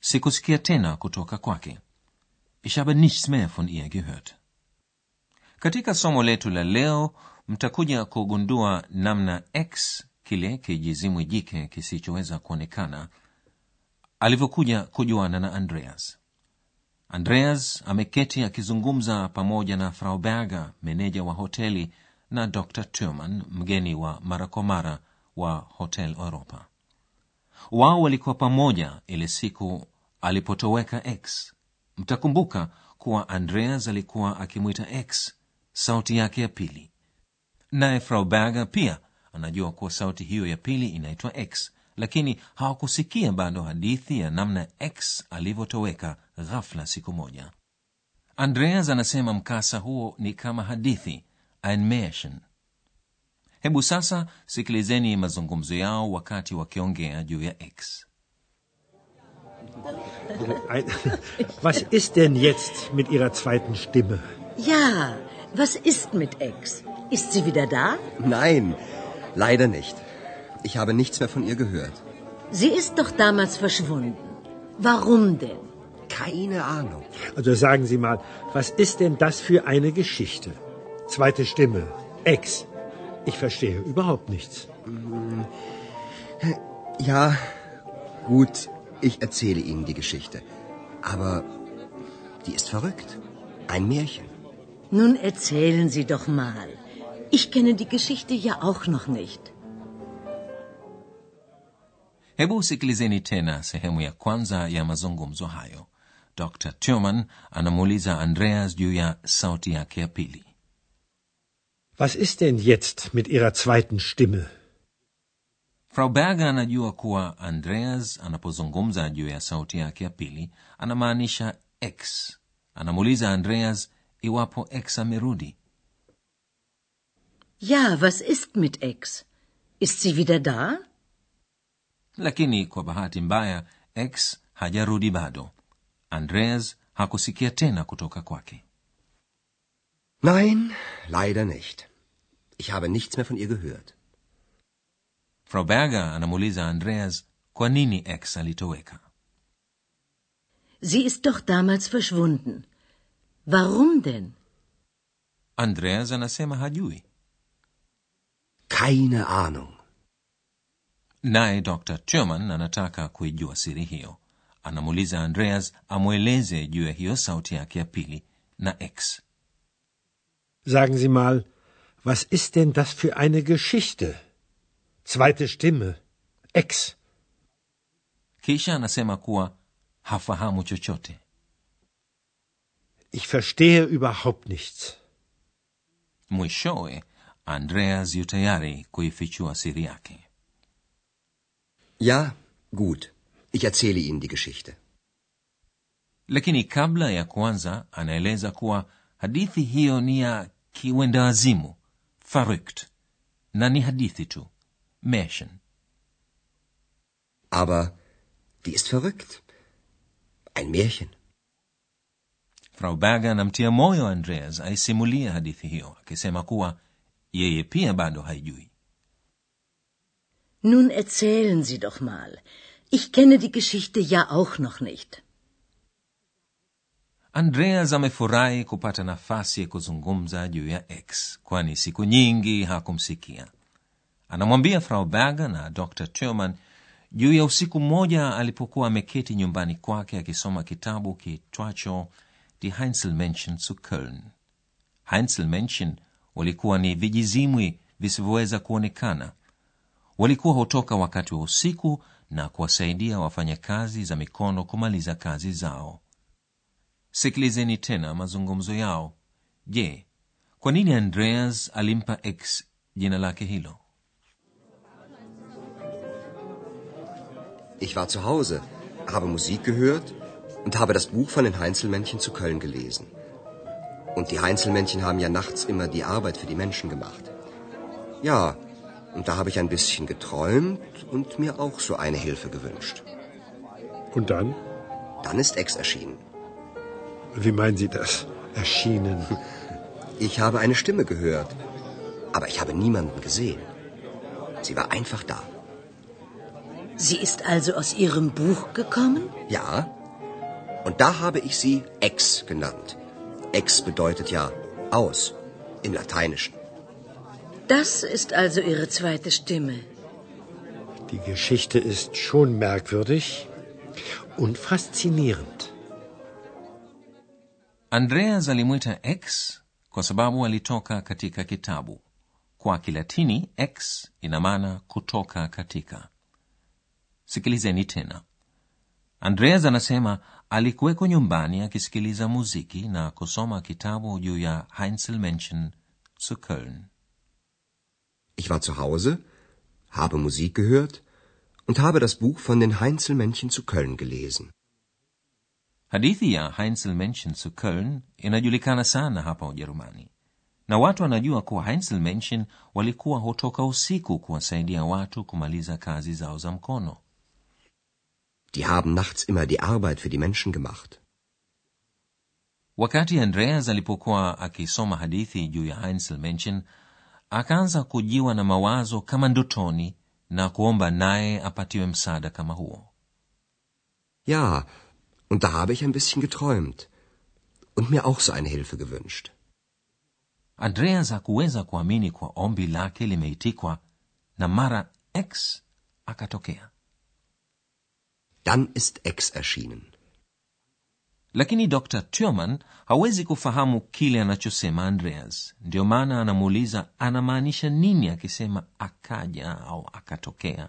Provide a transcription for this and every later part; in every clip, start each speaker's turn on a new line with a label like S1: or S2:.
S1: sikusikia tena kutoka kwake. Ich habe nichts mehr von ihr gehört katika somo letu la leo mtakuja kugundua namna x kile kijizimwi jike kisichoweza kuonekana alivyokuja kujuana na andreas. Andreas ameketi akizungumza pamoja na frau berger meneja wa hoteli na dr turman mgeni wa mara kwa mara wa hotel europa wao walikuwa pamoja ile siku alipotoweka x. Mtakumbuka kuwa andreas alikuwa akimwita x sauti yake ya pili. Naye frau berger pia anajua kuwa sauti hiyo ya pili inaitwa x lakini hawakusikia bado hadithi ya namna x alivyotoweka ghafla siku moja. Andreas anasema mkasa huo ni kama hadithi ein märchen hebu sasa sikilizeni mazungumzo yao wakati wakiongea juu ya x
S2: Was ist denn jetzt mit Ihrer zweiten Stimme?
S3: Ja, was ist mit Ex? Ist sie wieder da?
S4: Nein, leider nicht. Ich habe nichts mehr von ihr gehört.
S3: Sie ist doch damals verschwunden. Warum denn?
S4: Keine Ahnung.
S2: Also sagen Sie mal, was ist denn das für eine Geschichte? Zweite Stimme. Ex. Ich verstehe überhaupt nichts.
S4: Ja, gut, ich erzähle Ihnen die Geschichte. Aber die ist verrückt. Ein Märchen.
S3: Nun erzählen Sie doch mal. Ich kenne die Geschichte ja auch noch nicht.
S1: hebu sikilizeni tena sehemu ya kwanza ya mazungumzo hayo dr turman anamuuliza andreas juu ya sauti yake ya pili
S2: Was ist denn jetzt mit Ihrer zweiten Stimme?
S1: frau berger anajua kuwa andreas anapozungumza juu ya sauti yake ya pili anamaanisha x anamuuliza andreas iwapo x amerudi
S3: Ja, was ist mit x? Ist sie wieder da?
S1: lakini kwa bahati mbaya x hajarudi bado andreas hakusikia tena kutoka kwake
S4: Nein, leider nicht. Ich habe nichts mehr von ihr gehört.
S1: frau berger anamuuliza andreas kwa nini x alitoweka
S3: Sie ist doch damals verschwunden. Warum denn?
S1: andreas anasema hajui
S4: Keine Ahnung.
S1: naye dr turman anataka kuijua siri hiyo anamuuliza andreas amweleze juu ya hiyo sauti yake ya pili na x
S2: Sagen Sie mal, was ist denn das für eine Geschichte? Zweite Stimme. Ex.
S1: kisha anasema kuwa hafahamu chochote
S2: Ich verstehe überhaupt nichts.
S1: mwishowe andreas yu tayari kuifichua siri yake
S4: Ja, gut. Ich erzähle Ihnen die Geschichte.
S1: lakini kabla ya kuanza anaeleza kuwa hadithi hiyo ni ya kiwendawazimu verrückt na ni hadithi tu märchen
S4: Aber die ist verrückt. Ein Märchen.
S1: frau berger anamtia moyo andreas aisimulie hadithi hiyo akisema kuwa yeye pia bado haijui
S3: Nun erzählen Sie doch mal. Ich kenne die Geschichte ja auch noch nicht.
S1: Andreas amefurahi kupata nafasi ya kuzungumza juu ya x kwani siku nyingi hakumsikia. Anamwambia frau berger na dr turman juu ya usiku mmoja alipokuwa ameketi nyumbani kwake akisoma kitabu kitwacho die heinzelmenschen zu köln. Heinzelmenschen walikuwa ni vijizimwi visivyoweza kuonekana. Walikuwa hutoka wakati wa usiku na kuwasaidia wafanyakazi za mikono kumaliza kazi zao sikilizeni tena mazungumzo yao je kwa nini andreas alimpa x jina lake hilo
S4: Ich war zu Hause. habe Musik gehört und habe das Buch von den Heinzelmännchen zu Köln gelesen. Und die Heinzelmännchen haben ja nachts immer die Arbeit für die Menschen gemacht. Ja, und da habe ich ein bisschen geträumt und mir auch so eine Hilfe gewünscht.
S2: Und dann?
S4: Dann ist Ex erschienen.
S2: Wie meinen Sie das? Erschienen.
S4: Ich habe eine Stimme gehört, aber ich habe niemanden gesehen. Sie war einfach da.
S3: Sie ist also aus Ihrem Buch gekommen?
S4: Ja, und da habe ich sie Ex genannt. Ex bedeutet ja aus im Lateinischen.
S3: Das ist also Ihre zweite Stimme.
S2: Die Geschichte ist schon merkwürdig und faszinierend.
S1: Andreas alimwita x kwa sababu alitoka katika kitabu. Kwa kilatini x ina maana kutoka katika. Sikilizeni tena. Andreas anasema alikuweko nyumbani akisikiliza muziki na kusoma kitabu juu ya heinzelmenschen zu köln.
S4: Ich war zu Hause, habe Musik gehört und habe das Buch von den Heinzelmännchen zu Köln gelesen.
S1: Hadithi ya heinzelmenschen zu köln inajulikana sana hapa ujerumani. Na watu wanajua kuwa heinzelmenschen walikuwa hutoka usiku kuwasaidia watu kumaliza kazi zao za mkono.
S4: Die haben nachts immer die Arbeit für die Menschen gemacht.
S1: wakati andreas alipokuwa akisoma hadithi juu ya heinzelmenschen akaanza kujiwa na mawazo kama ndotoni na kuomba naye apatiwe msaada kama huo.
S4: Ja, und da habe ich ein bisschen geträumt und mir auch so eine Hilfe gewünscht.
S1: andreas hakuweza kuamini kwa ombi lake limeitikwa na mara x akatokea
S4: Dann ist Ex erschienen.
S1: lakini dr turman hawezi kufahamu kile anachosema andreas ndiyo maana anamuuliza anamaanisha nini akisema akaja au akatokea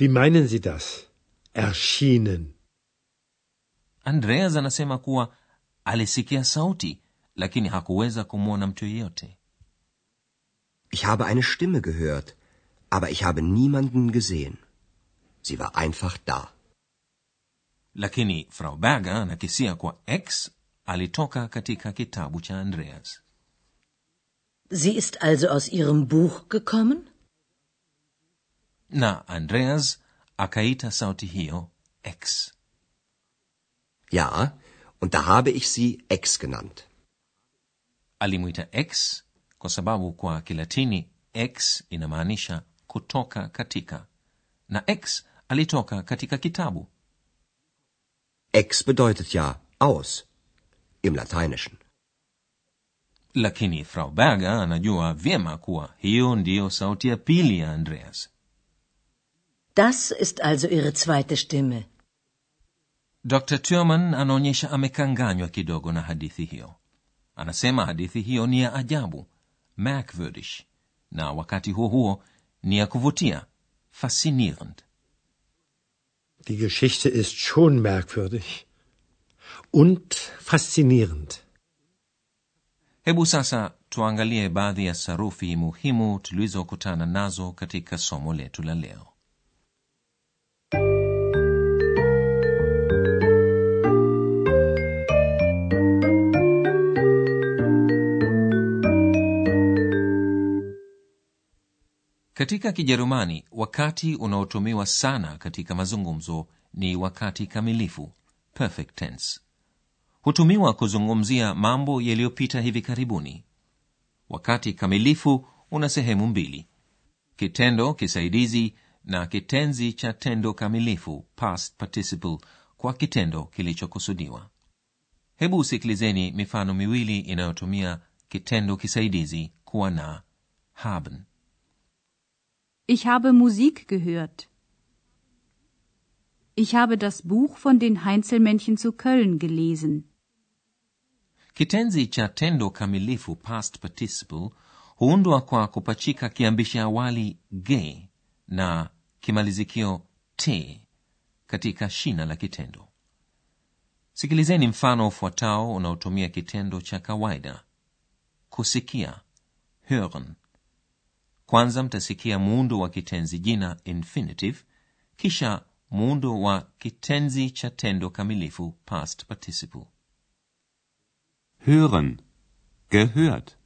S2: Wie meinen Sie das? Erschienen.
S1: andreas anasema kuwa alisikia sauti lakini hakuweza kumwona mtu yeyote
S4: Ich habe eine Stimme gehört, aber ich habe niemanden gesehen. Sie war einfach da.
S1: lakini frau berger anakisia kuwa x alitoka katika kitabu cha andreas
S3: Sie ist also aus Ihrem Buch gekommen?
S1: na andreas akaita sauti hiyo x
S4: Ja, und da habe ich sie X genannt.
S1: alimwita x kwa sababu kwa kilatini x inamaanisha kutoka katika na x alitoka katika kitabu
S4: Ex bedeutet ja aus im Lateinischen.
S1: lakini frau berger anajua vyema kuwa hiyo ndiyo sauti ya pili ya andreas
S3: Das ist also Ihre zweite Stimme.
S1: dr turman anaonyesha amekanganywa kidogo na hadithi hiyo anasema hadithi hiyo ni ya ajabu merkwürdig na wakati huo huo ni ya kuvutia faszinierend
S2: Die Geschichte ist schon merkwürdig und faszinierend.
S1: hebu sasa tuangalie baadhi ya sarufi muhimu tulizokutana nazo katika somo letu la leo katika kijerumani wakati unaotumiwa sana katika mazungumzo ni wakati kamilifu perfect tense. Hutumiwa kuzungumzia mambo yaliyopita hivi karibuni. Wakati kamilifu una sehemu mbili kitendo kisaidizi na kitenzi cha tendo kamilifu past participle kwa kitendo kilichokusudiwa. Hebu usikilizeni mifano miwili inayotumia kitendo kisaidizi kuwa na haben
S5: Ich habe Musik gehört. Ich habe das Buch von den Heinzelmännchen zu Köln gelesen.
S1: kitenzi cha tendo kamilifu past participle huundwa kwa kupachika kiambishi awali ge na kimalizikio te katika shina la kitendo sikilizeni mfano ufuatao unaotumia kitendo cha kawaida kusikia hören kwanza mtasikia muundo wa kitenzi jina infinitive kisha muundo wa kitenzi cha tendo kamilifu past participle
S6: Hören. Gehört.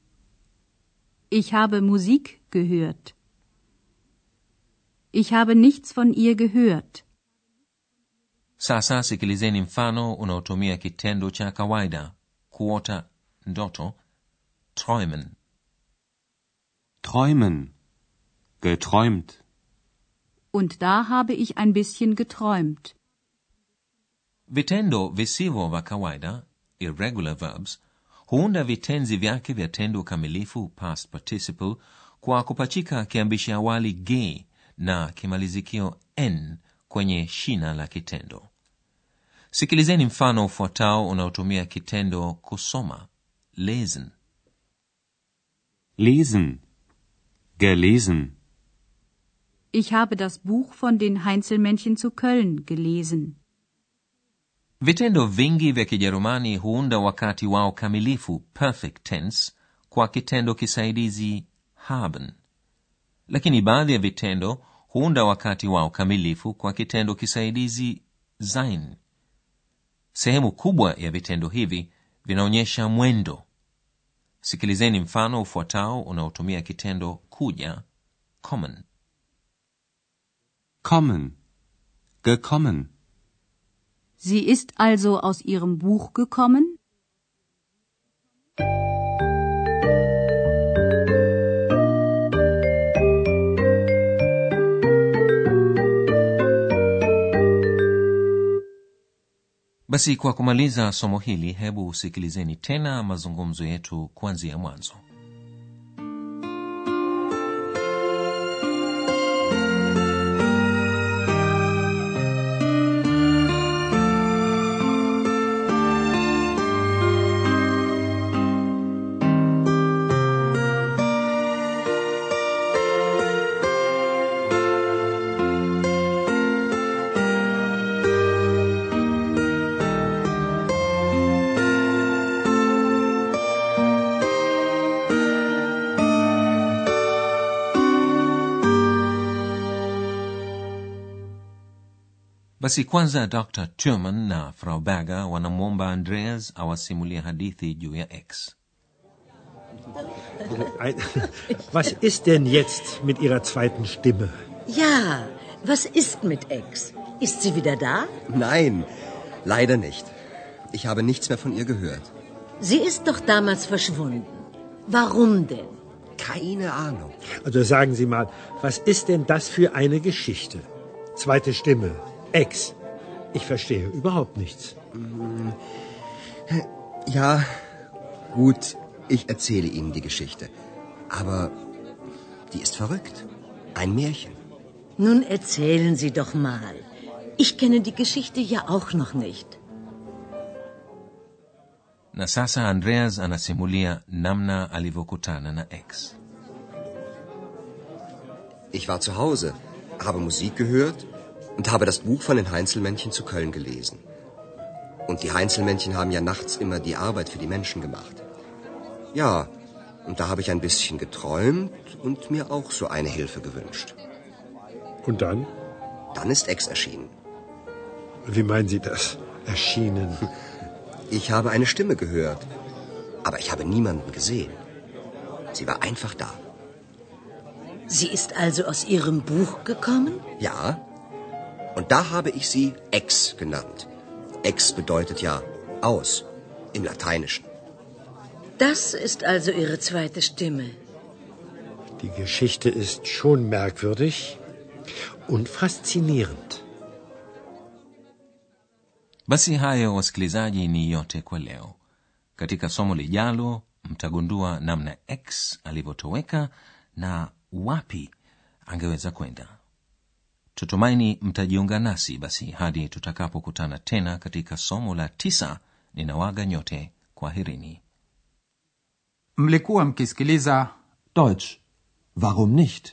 S5: Ich habe Musik gehört. Ich habe nichts von ihr gehört.
S1: sasa sikilizeni mfano unaotumia kitendo cha kawaida kuota ndoto träumen
S6: Träumen. Geträumt.
S5: Und da habe ich ein bisschen geträumt.
S1: vitendo visivyo vya kawaida irregular verbs huunda vitenzi vyake vya tendo kamilifu past participle kwa kupachika kiambishi awali ge na kimalizikio n kwenye shina la kitendo sikilizeni mfano ufuatao unaotumia kitendo kusoma lesen
S6: Lesen. Gelesen.
S5: Ich habe das Buch von den Heinzelmännchen zu Köln gelesen.
S1: vitendo vingi vya kijerumani huunda wakati wao kamilifu perfect tense kwa kitendo kisaidizi haben lakini baadhi ya vitendo huunda wakati wao kamilifu kwa kitendo kisaidizi sein sehemu kubwa ya vitendo hivi vinaonyesha mwendo sikilizeni mfano ufuatao unaotumia kitendo kuja kommen
S6: Kommen. Gekommen.
S5: Sie ist also aus ihrem Buch gekommen?
S1: Basi kwa kumaliza somo hili hebu usikilizeni tena mazungumzo yetu kuanzia mwanzo basi kwanza dr turman na frau berger wanamwomba andreas awasimulie hadithi juu ya x
S2: was ist denn jetzt mit Ihrer zweiten Stimme?
S3: Ja, was ist mit Ex? Ist sie wieder da?
S4: Nein, leider nicht. Ich habe nichts mehr von ihr gehört.
S3: Sie ist doch damals verschwunden. Warum denn?
S4: Keine Ahnung.
S2: Also sagen Sie mal, was ist denn das für eine Geschichte? Zweite Stimme. Ex. Ich verstehe überhaupt nichts.
S4: Ja, gut, ich erzähle Ihnen die Geschichte. Aber die ist verrückt. Ein Märchen.
S3: Nun erzählen Sie doch mal. Ich kenne die Geschichte ja auch noch nicht.
S1: na sasa andreas anasimulia namna alivyokutana na x
S4: Ich war zu Hause, habe Musik gehört und habe das Buch von den Heinzelmännchen zu Köln gelesen. Und die Heinzelmännchen haben ja nachts immer die Arbeit für die Menschen gemacht. Ja, und da habe ich ein bisschen geträumt und mir auch so eine Hilfe gewünscht.
S2: Und dann?
S4: Dann ist Ex erschienen.
S2: Wie meinen Sie das? Erschienen.
S4: Ich habe eine Stimme gehört, aber ich habe niemanden gesehen. Sie war einfach da.
S3: Sie ist also aus Ihrem Buch gekommen?
S4: Ja, und da habe ich sie Ex genannt. Ex bedeutet ja aus im Lateinischen.
S3: Das ist also Ihre zweite Stimme.
S2: Die Geschichte ist schon merkwürdig und faszinierend.
S1: basi hayo wasikilizaji ni yote kwa leo katika somo lijalo mtagundua namna x alivyotoweka na wapi angeweza kwenda tutumaini mtajiunga nasi basi hadi tutakapokutana tena katika somo la tisa ninawaga nyote kwaherini
S7: mlikuwa mkisikiliza
S6: Deutsch. Warum nicht?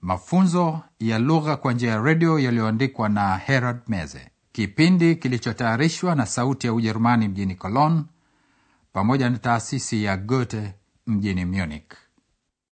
S7: mafunzo ya lugha kwa njia ya redio yaliyoandikwa na herald meze kipindi kilichotayarishwa na sauti ya ujerumani mjini cologne pamoja na taasisi ya goethe mjini munich